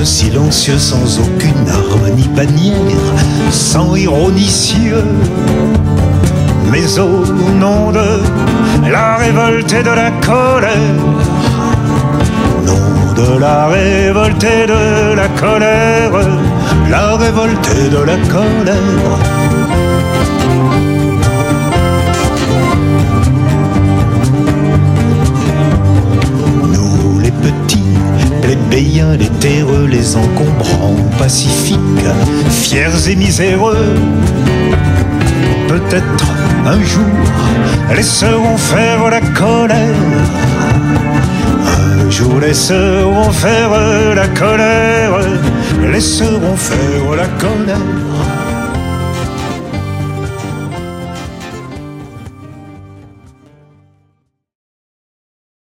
Silencieux, sans aucune harmonie bannière, sans ironicieux. Mais au nom de la révolte et de la colère, nom de la révolte et de la colère, la révolte et de la colère. Les terreux, les encombrants, pacifiques, fiers et miséreux, peut-être un jour laisseront faire la colère. Un jour laisseront faire la colère, laisseront faire la colère.